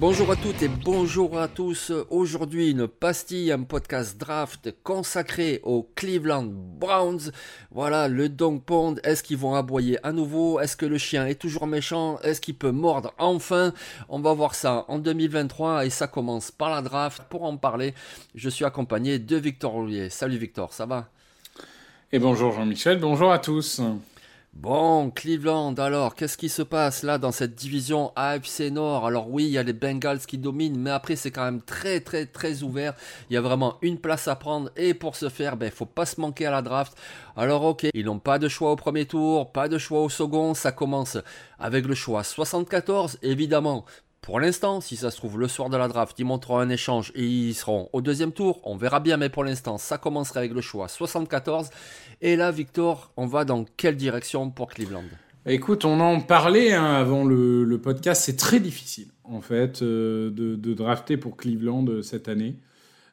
Bonjour à toutes et bonjour à tous. Aujourd'hui, une pastille, un podcast draft consacré aux Cleveland Browns. Voilà, le Dong Pond. Est-ce qu'ils vont aboyer à nouveau? Est-ce que le chien est toujours méchant? Est-ce qu'il peut mordre enfin? On va voir ça en 2023 et ça commence par la draft. Pour en parler, je suis accompagné de Victor Roulier. Salut Victor, ça va? Et bonjour Jean-Michel, bonjour à tous. Bon, Cleveland, alors, qu'est-ce qui se passe là dans cette division AFC Nord? Alors oui, il y a les Bengals qui dominent, mais après c'est quand même très très très ouvert. Il y a vraiment une place à prendre et pour ce faire, ben faut pas se manquer à la draft. Alors ok, ils n'ont pas de choix au premier tour, pas de choix au second, ça commence avec le choix 74, évidemment. Pour l'instant, si ça se trouve le soir de la draft, ils montreront un échange et ils seront au deuxième tour. On verra bien, mais pour l'instant, ça commencerait avec le choix 74. Et là, Victor, on va dans quelle direction pour Cleveland? Écoute, on en parlait hein, avant le, podcast, c'est très difficile en fait euh, de, drafter pour Cleveland euh, cette année.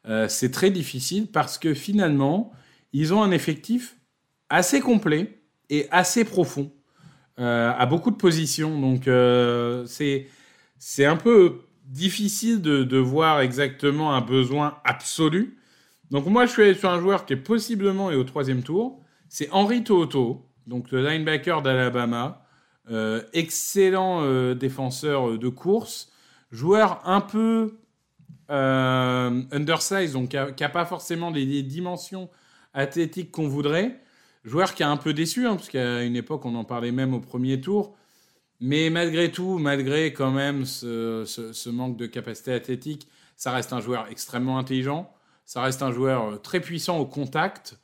Euh, c'est très difficile parce que finalement, ils ont un effectif assez complet et assez profond à beaucoup de positions. Donc c'est c'est un peu difficile de, voir exactement un besoin absolu. Donc moi, je suis sur un joueur qui est possiblement est au troisième tour. C'est Henry Toto, donc le linebacker d'Alabama. Euh, excellent euh, défenseur de course. Joueur un peu euh, undersized, donc qui n'a pas forcément les, les dimensions athlétiques qu'on voudrait. Joueur qui a un peu déçu, hein, parce qu'à une époque, on en parlait même au premier tour. Mais malgré tout, malgré quand même ce, manque de capacité athlétique, ça reste un joueur extrêmement intelligent. Ça reste un joueur euh, très puissant au contact.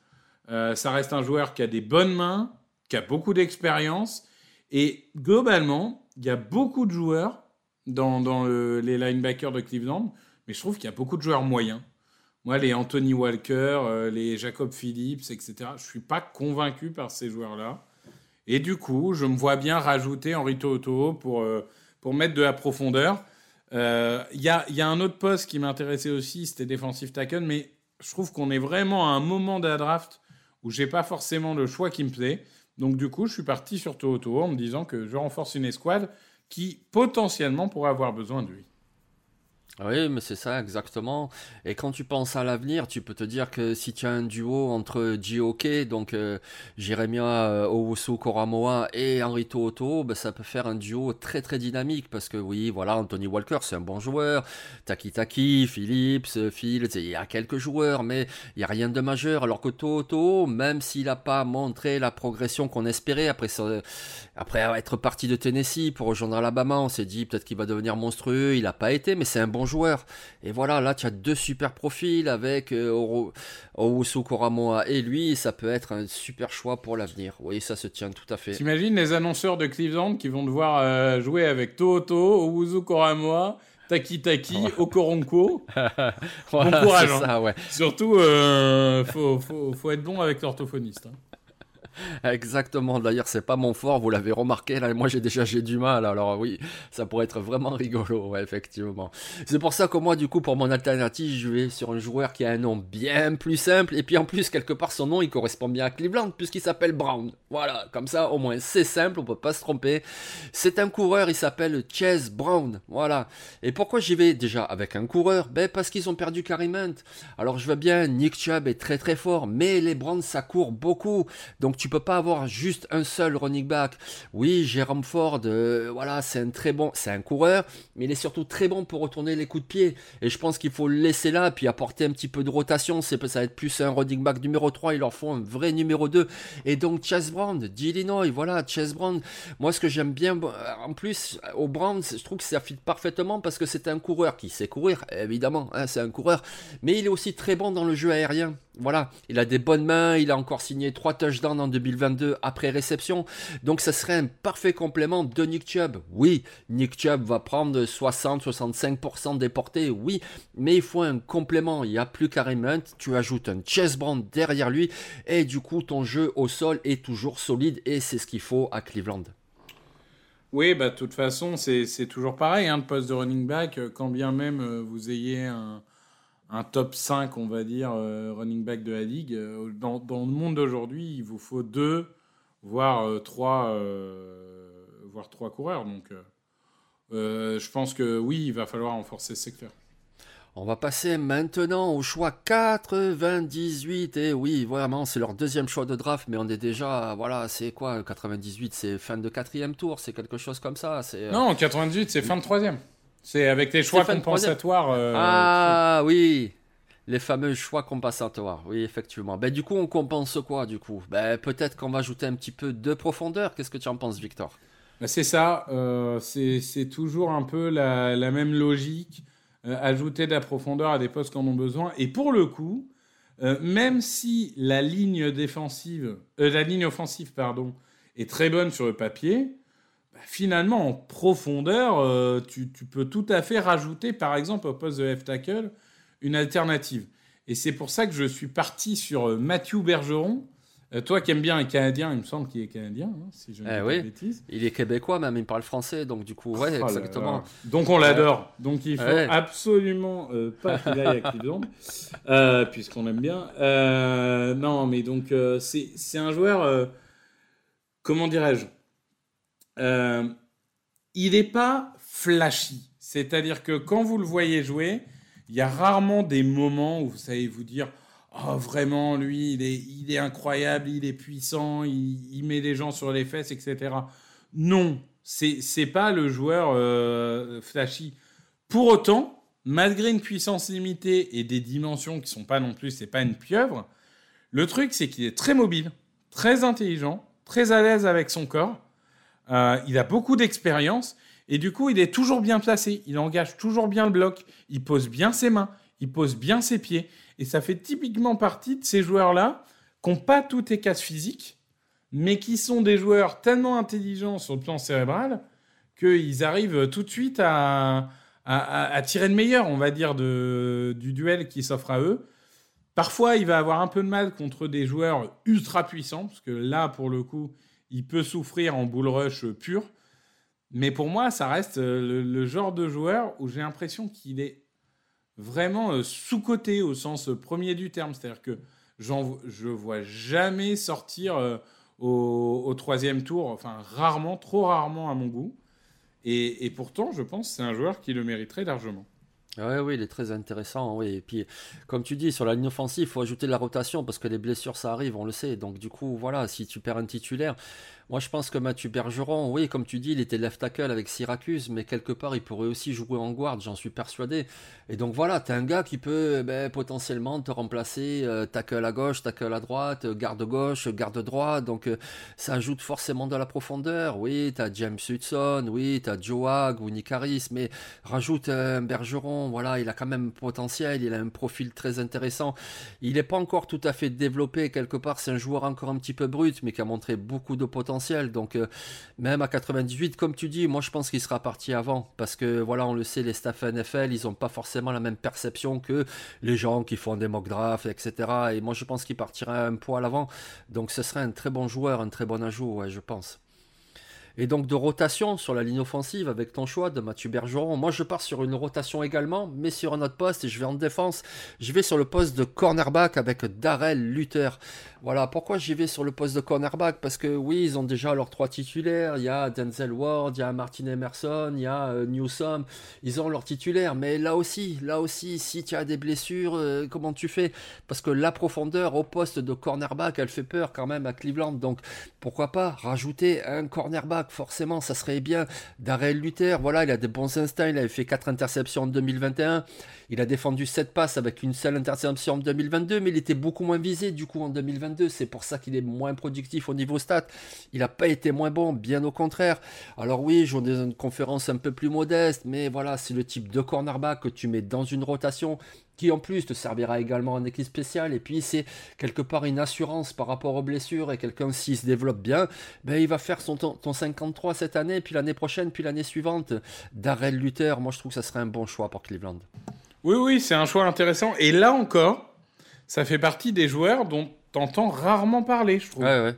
Euh, ça reste un joueur qui a des bonnes mains, qui a beaucoup d'expérience. Et globalement, il y a beaucoup de joueurs dans, dans le- les linebackers de Cleveland, mais je trouve qu'il y a beaucoup de joueurs moyens. Moi, les Anthony Walker, euh, les Jacob Phillips, etc., je suis pas convaincu par ces joueurs-là. Et du coup, je me vois bien rajouter Henri Toto pour, euh, pour mettre de la profondeur. Euh, Il y, a, y a un autre poste qui m'intéressait aussi, c'était defensive tackle, mais je trouve qu'on est vraiment à un moment de la draft où j'ai pas forcément le choix qui me plaît. Donc du coup, je suis parti sur Toto en me disant que je renforce une escouade qui potentiellement pourrait avoir besoin de lui. Oui, mais c'est ça exactement. Et quand tu penses à l'avenir, tu peux te dire que si tu as un duo entre Gioke, donc euh, euh, Owusu Koramoa et Henri Toto, ben, ça peut faire un duo très très dynamique parce que oui, voilà, Anthony Walker c'est un bon joueur, Taki Taki, Phillips, euh, Fields, il y a quelques joueurs, mais il y a rien de majeur. Alors que Toto, même s'il n'a pas montré la progression qu'on espérait après après être parti de Tennessee pour rejoindre Alabama, on s'est dit peut-être qu'il va devenir monstrueux. Il n'a pas été, mais c'est un bon joueur. Et voilà, là tu as deux super profils avec euh, Owusu Koramoa et lui. Ça peut être un super choix pour l'avenir. Oui, ça se tient tout à fait. T'imagines les annonceurs de Cleveland qui vont devoir euh, jouer avec Toto, Owuzu Koramoa, Taki Taki, Okoronko. Voilà, courage, hein. ça, ouais. Surtout, euh, faut, faut, faut être bon avec l'orthophoniste. hein. Exactement. D'ailleurs, c'est pas mon fort. Vous l'avez remarqué. Là, moi, j'ai déjà j'ai du mal. Alors oui, ça pourrait être vraiment rigolo. Effectivement. C'est pour ça que moi, du coup, pour mon alternative, je vais sur un joueur qui a un nom bien plus simple. Et puis en plus, quelque part, son nom, il correspond bien à Cleveland puisqu'il s'appelle Brown. Voilà. Comme ça, au moins, c'est simple. On peut pas se tromper. C'est un coureur. Il s'appelle Chase Brown. Voilà. Et pourquoi j'y vais déjà avec un coureur? Ben parce qu'ils ont perdu Karim. Alors je veux bien. Nick Chubb est très très fort, mais les Browns ça court beaucoup. Donc Donc tu peux pas avoir juste un seul running back. Oui, Jérôme Ford, euh, voilà, c'est un très bon, c'est un coureur, mais il est surtout très bon pour retourner les coups de pied. Et je pense qu'il faut le laisser là, puis apporter un petit peu de rotation. C'est ça va être plus un running back numéro 3, il leur faut un vrai numéro 2. Et donc Chase Brown d'Illinois, voilà, Chase Brown. Moi, ce que j'aime bien, en plus, au Brown, je trouve que ça fit parfaitement parce que c'est un coureur qui sait courir, évidemment, hein, c'est un coureur, mais il est aussi très bon dans le jeu aérien. Voilà, il a des bonnes mains, il a encore signé 3 touchdowns en 2022 après réception, donc ça serait un parfait complément de Nick Chubb. Oui, Nick Chubb va prendre 60-65% des portées, oui, mais il faut un complément, il n'y a plus Karim tu ajoutes un Chess Brand derrière lui, et du coup ton jeu au sol est toujours solide, et c'est ce qu'il faut à Cleveland. Oui, bah, de toute façon, c'est toujours pareil, hein, le poste de running back, quand bien même euh, vous ayez un un top 5, on va dire, euh, running back de la ligue. Euh, dans, le monde d'aujourd'hui, il vous faut deux, voire euh, trois, voire trois coureurs. Donc, je pense que oui, il va falloir renforcer ce secteur. On va passer maintenant au choix 98. Et oui, vraiment, c'est leur deuxième choix de draft, mais on est déjà, voilà, c'est quoi 98 C'est fin de quatrième tour, c'est quelque chose comme ça. Non, 98, c'est fin de troisième. C'est avec les choix compensatoires. Euh, ah oui, les fameux choix compensatoires. Oui, effectivement. Ben, du coup, on compense quoi, du coup? Ben, Peut-être qu'on va ajouter un petit peu de profondeur. Qu'est-ce que tu en penses, Victor? Ben, C'est ça. Euh, c'est toujours un peu la, même logique. Euh, ajouter de la profondeur à des postes qui en ont besoin. Et pour le coup, même si la ligne défensive, la ligne offensive, pardon, est très bonne sur le papier, finalement, en profondeur, euh, tu, peux tout à fait rajouter, par exemple, au poste de left tackle, une alternative. Et c'est pour ça que je suis parti sur euh, Mathieu Bergeron. Euh, toi qui aimes bien les Canadiens, il me semble qu'il est Canadien, hein, si je ne eh dis pas de bêtises. Il est québécois même, il parle français, donc du coup, ouais, oh exactement. Donc on l'adore. Donc il faut absolument pas qu'il aille à Cleveland, puisqu'on aime bien. non, mais donc c'est un joueur, comment dirais-je? Euh, il n'est pas flashy. C'est-à-dire que quand vous le voyez jouer, il y a rarement des moments où vous savez vous dire Oh, vraiment, lui, il est, incroyable, il est puissant, il, met les gens sur les fesses, etc. Non, c'est n'est pas le joueur euh, flashy. Pour autant, malgré une puissance limitée et des dimensions qui sont pas non plus, c'est pas une pieuvre, le truc, c'est qu'il est très mobile, très intelligent, très à l'aise avec son corps. Euh, il a beaucoup d'expérience et du coup, il est toujours bien placé. Il engage toujours bien le bloc. Il pose bien ses mains. Il pose bien ses pieds. Et ça fait typiquement partie de ces joueurs-là qui n'ont pas toutes les cases physiques, mais qui sont des joueurs tellement intelligents sur le plan cérébral qu'ils arrivent tout de suite à, tirer le meilleur, on va dire, du duel qui s'offre à eux. Parfois, il va avoir un peu de mal contre des joueurs ultra puissants, parce que là, pour le coup, il peut souffrir en bull rush pur. Mais pour moi, ça reste euh, le, genre de joueur où j'ai l'impression qu'il est vraiment euh, sous-coté au sens premier du terme. C'est-à-dire que je vois jamais sortir euh, au, troisième tour, enfin rarement, trop rarement à mon goût. Et, et pourtant, je pense que c'est un joueur qui le mériterait largement. Oui, oui, il est très intéressant. Oui. Et puis, comme tu dis, sur la ligne offensive, il faut ajouter de la rotation parce que les blessures, ça arrive, on le sait. Donc, du coup, voilà, si tu perds un titulaire, moi, je pense que Mathieu Bergeron, oui, comme tu dis, il était left tackle avec Syracuse, mais quelque part, il pourrait aussi jouer en guard, j'en suis persuadé. Et donc voilà, tu es un gars qui peut ben, potentiellement te remplacer euh, tackle à gauche, tackle à droite, garde gauche, garde droit. Donc euh, ça ajoute forcément de la profondeur. Oui, tu as James Hudson, oui, tu as Joe Hag ou Nick Harris, mais rajoute un Bergeron, voilà, il a quand même potentiel, il a un profil très intéressant. Il n'est pas encore tout à fait développé quelque part, c'est un joueur encore un petit peu brut, mais qui a montré beaucoup de potentiel donc euh, même à 98, comme tu dis, moi je pense qu'il sera parti avant. Parce que voilà, on le sait, les staff NFL, ils n'ont pas forcément la même perception que les gens qui font des mock drafts, etc. Et moi je pense qu'il partira un poil avant. Donc ce serait un très bon joueur, un très bon ajout, ouais, je pense. Et donc de rotation sur la ligne offensive avec ton choix de Mathieu Bergeron. Moi, je pars sur une rotation également, mais sur un autre poste et je vais en défense. Je vais sur le poste de cornerback avec Darrell Luther. Voilà, pourquoi j'y vais sur le poste de cornerback Parce que oui, ils ont déjà leurs trois titulaires. Il y a Denzel Ward, il y a Martin Emerson, il y a euh, Newsom. Ils ont leurs titulaires. Mais là aussi, là aussi, si tu as des blessures, euh, comment tu fais? Parce que la profondeur au poste de cornerback, elle fait peur quand même à Cleveland. Donc pourquoi pas rajouter un cornerback? Forcément, ça serait bien. Darrell Luther, voilà, il a des bons instincts. Il avait fait 4 interceptions en 2021. Il a défendu 7 passes avec une seule interception en 2022, mais il était beaucoup moins visé du coup en 2022. C'est pour ça qu'il est moins productif au niveau stat. Il n'a pas été moins bon, bien au contraire. Alors oui, joue dans une conférence un peu plus modeste, mais voilà, c'est le type de cornerback que tu mets dans une rotation qui en plus te servira également en équipe spéciale. Et puis c'est quelque part une assurance par rapport aux blessures et quelqu'un s'il se développe bien, ben, il va faire son ton 53 cette année, puis l'année prochaine, puis l'année suivante. Darrell Luther, moi je trouve que ça serait un bon choix pour Cleveland. Oui, oui, c'est un choix intéressant. Et là encore, ça fait partie des joueurs dont t'entends rarement parler, je trouve. Ouais, ouais.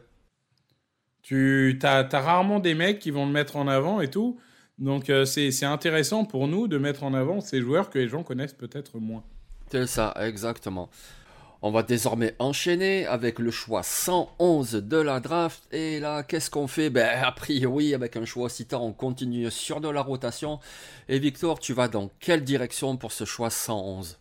Tu as, rarement des mecs qui vont le mettre en avant et tout. Donc euh, c'est intéressant pour nous de mettre en avant ces joueurs que les gens connaissent peut-être moins. C'est ça, exactement. On va désormais enchaîner avec le choix 111 de la draft. Et là, qu'est-ce qu'on fait? Ben, a priori, avec un choix aussi tard, on continue sur de la rotation. Et Victor, tu vas dans quelle direction pour ce choix 111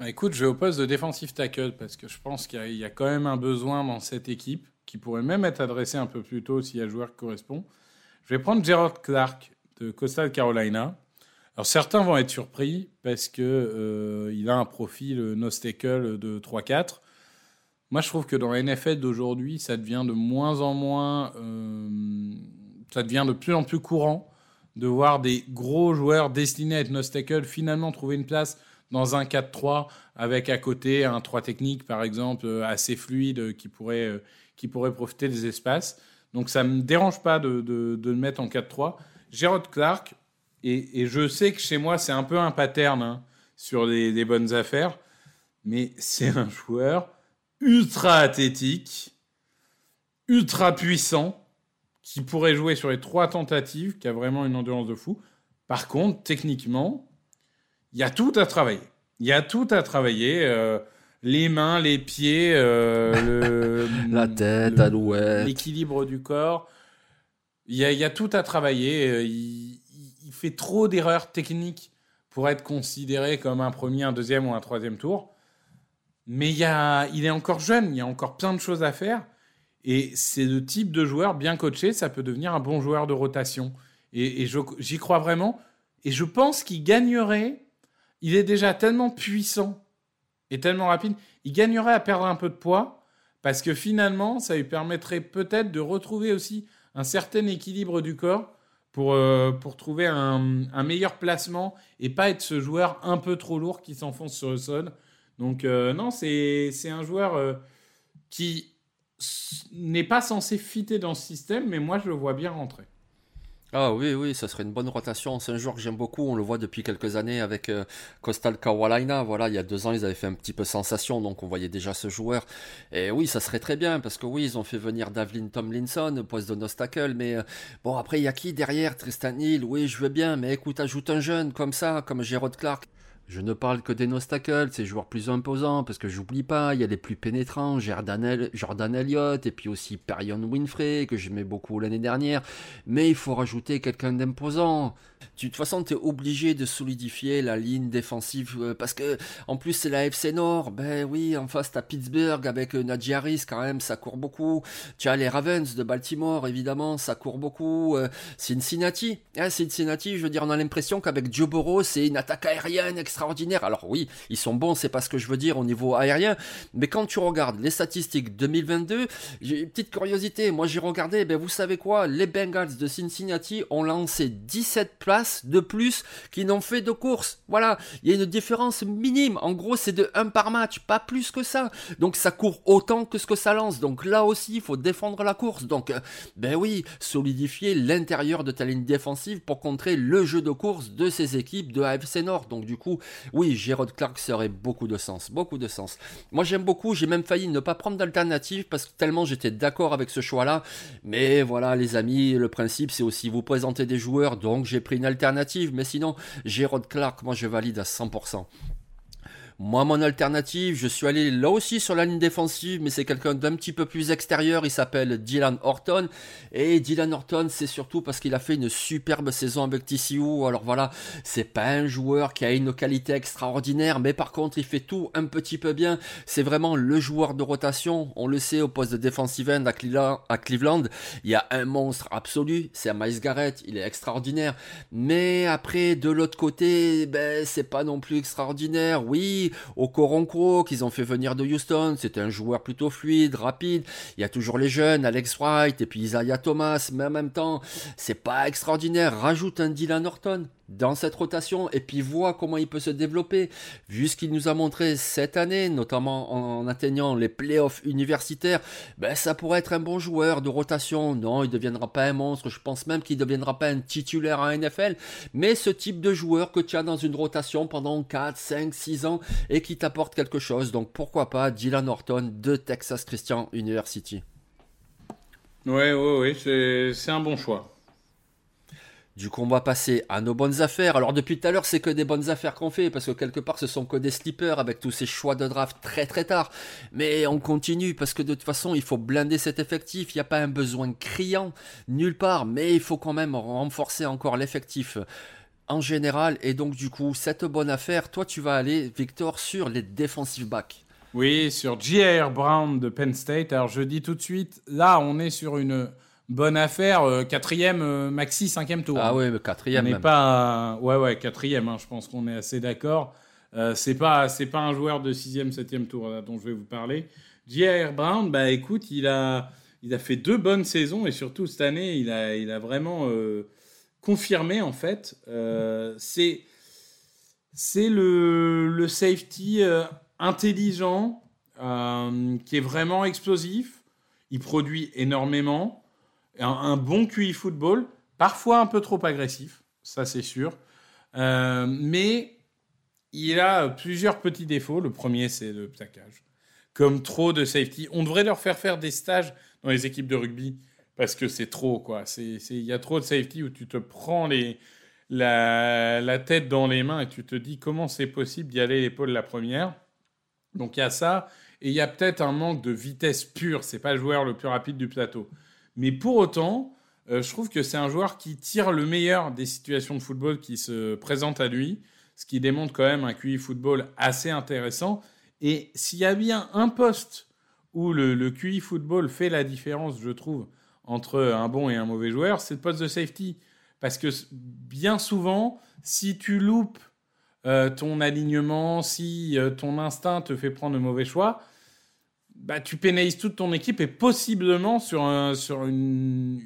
bah écoute, je vais au poste de defensive tackle parce que je pense qu'il y, a quand même un besoin dans cette équipe qui pourrait même être adressé un peu plus tôt s'il y a un joueur qui correspond. Je vais prendre Gerald Clark de Coastal Carolina. Alors certains vont être surpris parce que euh, il a un profil euh, nostacle de 3-4. Moi, je trouve que dans la NFL d'aujourd'hui, ça devient de moins en moins, euh, ça devient de plus en plus courant de voir des gros joueurs destinés à être nostacle finalement trouver une place dans un 4-3 avec à côté un 3 technique par exemple assez fluide qui pourrait, qui pourrait profiter des espaces. Donc ça ne me dérange pas de, de, de le mettre en 4-3. Gerald Clark, et, je sais que chez moi, c'est un peu un pattern hein, sur des bonnes affaires, mais c'est un joueur ultra athlétique, ultra puissant, qui pourrait jouer sur les trois tentatives, qui a vraiment une endurance de fou. Par contre, techniquement, il y a tout à travailler. Il y a tout à travailler. Euh, les mains, les pieds, euh, la tête, l'équilibre du corps. Il y, a, il y, a, tout à travailler. Euh, il, fait trop d'erreurs techniques pour être considéré comme un premier, un deuxième ou un troisième tour. Mais il, est encore jeune, il y a encore plein de choses à faire. Et c'est le type de joueur bien coaché, ça peut devenir un bon joueur de rotation. Et j'y crois vraiment. Et je pense qu'il gagnerait. Il est déjà tellement puissant et tellement rapide. Il gagnerait à perdre un peu de poids parce que finalement, ça lui permettrait peut-être de retrouver aussi un certain équilibre du corps pour, euh, pour trouver un, meilleur placement et pas être ce joueur un peu trop lourd qui s'enfonce sur le sol. Donc euh, non, c'est un joueur euh, qui n'est pas censé fitter dans ce système, mais moi je le vois bien rentrer. Ah oui, oui, ça serait une bonne rotation. C'est un joueur que j'aime beaucoup. On le voit depuis quelques années avec euh, Coastal Carolina. Voilà, il y a deux ans, ils avaient fait un petit peu sensation, donc on voyait déjà ce joueur. Et oui, ça serait très bien parce que oui, ils ont fait venir Davlin Tomlinson, poste de nostacle. Mais euh, bon, après, il y a qui derrière? Tristan Hill Oui, je veux bien, mais écoute, ajoute un jeune comme ça, comme Gerard Clark. Je ne parle que des Nostacles, ces joueurs plus imposants, parce que j'oublie pas, il y a les plus pénétrants, Jordan, Elliott, et puis aussi Perion Winfrey, que j'aimais beaucoup l'année dernière, mais il faut rajouter quelqu'un d'imposant. De toute façon, tu es obligé de solidifier la ligne défensive euh, parce que, en plus, c'est la FC Nord. Ben oui, en face, t'as Pittsburgh avec euh, Najee Harris, quand même, ça court beaucoup. Tu as les Ravens de Baltimore, évidemment, ça court beaucoup. Euh, Cincinnati, hein, Cincinnati, je veux dire, on a l'impression qu'avec Joe Burrow, c'est une attaque aérienne Alors oui, ils sont bons, c'est pas ce que je veux dire au niveau aérien, mais quand tu regardes les statistiques 2022, j'ai une petite curiosité. Moi, j'ai regardé, ben vous savez quoi, les Bengals de Cincinnati ont lancé 17 places de plus qui n'ont fait de course. Voilà, il y a une différence minime. En gros, c'est de 1 par match, pas plus que ça. Donc ça court autant que ce que ça lance. Donc là aussi, il faut défendre la course. Donc, euh, ben oui, solidifier l'intérieur de ta ligne défensive pour contrer le jeu de course de ces équipes de AFC Nord. Donc du coup, oui, Gérard Clark serait beaucoup de sens, beaucoup de sens. Moi j'aime beaucoup, j'ai même failli ne pas prendre d'alternative parce que tellement j'étais d'accord avec ce choix-là. Mais voilà les amis, le principe c'est aussi vous présenter des joueurs, donc j'ai pris une alternative. Mais sinon, Gérard Clark, moi je valide à 100%. Moi, mon alternative, je suis allé là aussi sur la ligne défensive, mais c'est quelqu'un d'un petit peu plus extérieur. Il s'appelle Dylan Horton. Et Dylan Horton, c'est surtout parce qu'il a fait une superbe saison avec TCU. Alors voilà, c'est pas un joueur qui a une qualité extraordinaire, mais par contre, il fait tout un petit peu bien. C'est vraiment le joueur de rotation. On le sait, au poste de defensive end à Cleveland, il y a un monstre absolu. C'est Miles Garrett. Il est extraordinaire. Mais après, de l'autre côté, ben, c'est pas non plus extraordinaire. Oui, au Okoronkwo qu'ils ont fait venir de Houston, c'était un joueur plutôt fluide, rapide. Il y a toujours les jeunes, Alex Wright et puis Isaiah Thomas, mais en même temps, c'est pas extraordinaire. Rajoute un Dylan Norton dans cette rotation et puis voit comment il peut se développer. Vu ce qu'il nous a montré cette année, notamment en atteignant les playoffs universitaires, ben ça pourrait être un bon joueur de rotation. Non, il ne deviendra pas un monstre. Je pense même qu'il ne deviendra pas un titulaire à NFL. Mais ce type de joueur que tu as dans une rotation pendant 4, 5, 6 ans et qui t'apporte quelque chose. Donc pourquoi pas Dylan Horton de Texas Christian University. Ouais, ouais, ouais, c'est un bon choix. Du coup, on va passer à nos bonnes affaires. Alors, depuis tout à l'heure, c'est que des bonnes affaires qu'on fait, parce que quelque part, ce sont que des slippers avec tous ces choix de draft très très tard. Mais on continue, parce que de toute façon, il faut blinder cet effectif. Il n'y a pas un besoin criant nulle part, mais il faut quand même renforcer encore l'effectif en général. Et donc, du coup, cette bonne affaire, toi, tu vas aller, Victor, sur les defensive backs. Oui, sur J.R. Brown de Penn State. Alors, je dis tout de suite, là, on est sur une bonne affaire. Euh, quatrième, euh, maxi, cinquième tour. Ah oui, quatrième. On n'est pas. Ouais, ouais, quatrième. Hein, je pense qu'on est assez d'accord. Euh, c'est pas, c'est pas un joueur de sixième, septième tour dont je vais vous parler. J.R. Brown, bah écoute, il a, il a fait deux bonnes saisons et surtout cette année, il a, il a vraiment confirmé en fait. c'est, c'est le, le safety intelligent qui est vraiment explosif. Il produit énormément un, bon QI football, parfois un peu trop agressif, ça c'est sûr. Euh, mais il a plusieurs petits défauts. Le premier, c'est le plaquage. Comme trop de safety. On devrait leur faire faire des stages dans les équipes de rugby parce que c'est trop, quoi. Il y a trop de safety où tu te prends les, la, la, tête dans les mains et tu te dis comment c'est possible d'y aller l'épaule la première. Donc il y a ça. Et il y a peut-être un manque de vitesse pure. C'est pas le joueur le plus rapide du plateau. Mais pour autant, euh, je trouve que c'est un joueur qui tire le meilleur des situations de football qui se présentent à lui, ce qui démontre quand même un QI football assez intéressant. Et s'il y a bien un poste où le, QI football fait la différence, je trouve, entre un bon et un mauvais joueur, c'est le poste de safety. Parce que bien souvent, si tu loupes euh, ton alignement, si euh, ton instinct te fait prendre le mauvais choix, bah, tu pénalises toute ton équipe et possiblement sur un, sur une,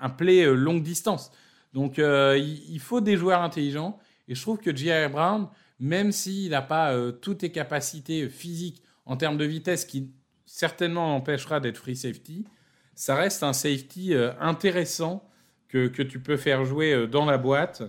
un play euh, longue distance. Donc euh, il, faut des joueurs intelligents. Et je trouve que J.R. Brown, même s'il n'a pas euh, toutes tes capacités physiques en termes de vitesse, qui certainement empêchera d'être free safety, ça reste un safety intéressant que, que, tu peux faire jouer dans la boîte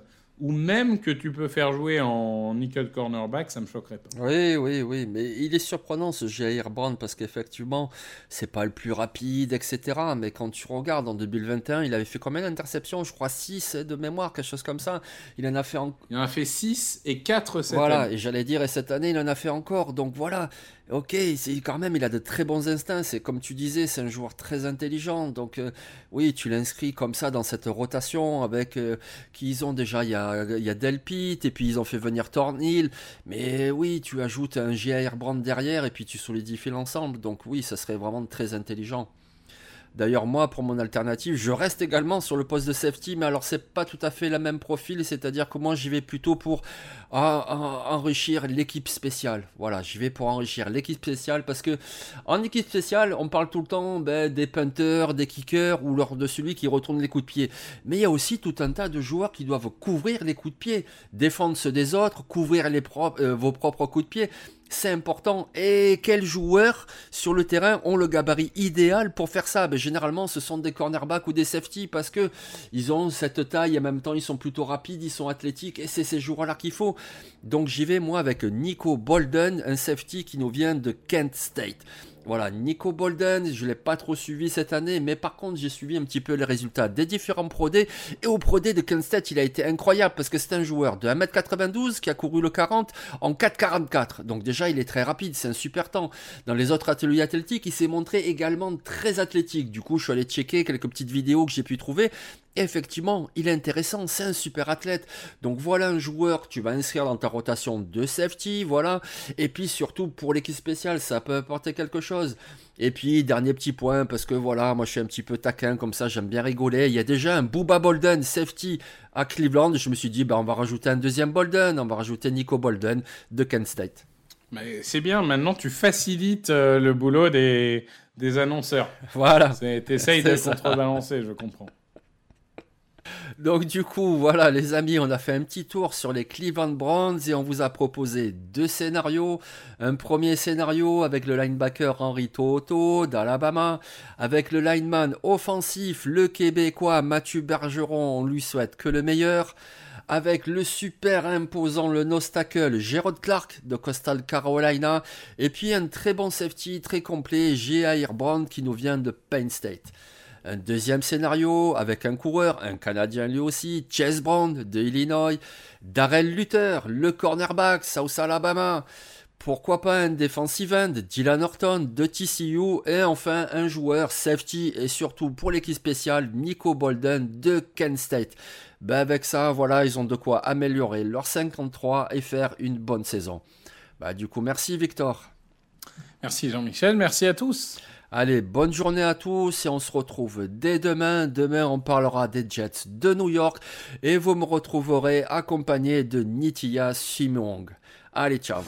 ou même que tu peux faire jouer en nickel cornerback, ça me choquerait pas. Oui, oui, oui, mais il est surprenant ce Jair Brown parce qu'effectivement, c'est pas le plus rapide, etc. Mais quand tu regardes en 2021, il avait fait combien d'interceptions Je crois 6 de mémoire, quelque chose comme ça. Il en a fait, il en a fait 6 et 4 cette voilà, et j'allais dire, et cette année, il en a fait encore. Donc voilà, ok, quand même, il a de très bons instincts. C'est comme tu disais, c'est un joueur très intelligent. Donc euh, oui, tu l'inscris comme ça dans cette rotation avec euh, qui ont déjà. Il y a, il y a Delpit et puis ils ont fait venir Thornhill. Mais oui, tu ajoutes un J.R. Brand derrière et puis tu solidifies l'ensemble. Donc oui, ça serait vraiment très intelligent. D'ailleurs, moi, pour mon alternative, je reste également sur le poste de safety, mais alors c'est pas tout à fait la même profil, c'est-à-dire que moi j'y vais plutôt pour enrichir l'équipe spéciale. Voilà, j'y vais pour enrichir l'équipe spéciale parce que en équipe spéciale, on parle tout le temps ben, des punters, des kickers ou lors de celui qui retourne les coups de pied. Mais il y a aussi tout un tas de joueurs qui doivent couvrir les coups de pied, défendre ceux des autres, couvrir euh, vos propres coups de pied. C'est important. Et quels joueurs sur le terrain ont le gabarit idéal pour faire ça? Ben, Généralement, ce sont des cornerbacks ou des safety parce que ils ont cette taille et en même temps, ils sont plutôt rapides, ils sont athlétiques et c'est ces joueurs-là qu'il faut. Donc j'y vais moi avec Nico Bolden, un safety qui nous vient de Kent State. Voilà, Nico Bolden, je ne l'ai pas trop suivi cette année, mais par contre j'ai suivi un petit peu les résultats des différents Pro Et au Pro de Kenstet, il a été incroyable parce que c'est un joueur de 1m92 qui a couru le 40 en 4,44. Donc déjà il est très rapide, c'est un super temps. Dans les autres ateliers athlétiques, il s'est montré également très athlétique. Du coup, je suis allé checker quelques petites vidéos que j'ai pu trouver effectivement, il est intéressant, c'est un super athlète. Donc voilà un joueur que tu vas inscrire dans ta rotation de safety, voilà. Et puis surtout pour l'équipe spéciale, ça peut apporter quelque chose. Et puis dernier petit point, parce que voilà, moi je suis un petit peu taquin comme ça, j'aime bien rigoler. Il y a déjà un Booba Bolden safety à Cleveland. Je me suis dit, bah, on va rajouter un deuxième Bolden, on va rajouter Nico Bolden de Kent State. Mais c'est bien, maintenant tu facilites euh, le boulot des, des annonceurs. Voilà. T'essayes de contrebalancer, je comprends. Donc du coup, voilà les amis, on a fait un petit tour sur les Cleveland Browns et on vous a proposé deux scénarios. Un premier scénario avec le linebacker Henry Toto d'Alabama, avec le lineman offensif, le Québécois Mathieu Bergeron, on lui souhaite que le meilleur. Avec le super imposant, le nostacle Gerard Clark de Coastal Carolina. Et puis un très bon safety, très complet, J.A. Brown qui nous vient de Penn State. Un deuxième scénario avec un coureur, un Canadien lui aussi, Chase Brown de Illinois, Darrell Luther, le cornerback, South Alabama. Pourquoi pas un defensive end, Dylan Norton de TCU et enfin un joueur safety et surtout pour l'équipe spéciale Nico Bolden de Kent State. Ben avec ça, voilà, ils ont de quoi améliorer leur 53 et faire une bonne saison. Ben du coup, merci Victor. Merci Jean-Michel, merci à tous. Allez, bonne journée à tous et on se retrouve dès demain. Demain, on parlera des Jets de New York et vous me retrouverez accompagné de Nitya Simong. Allez, ciao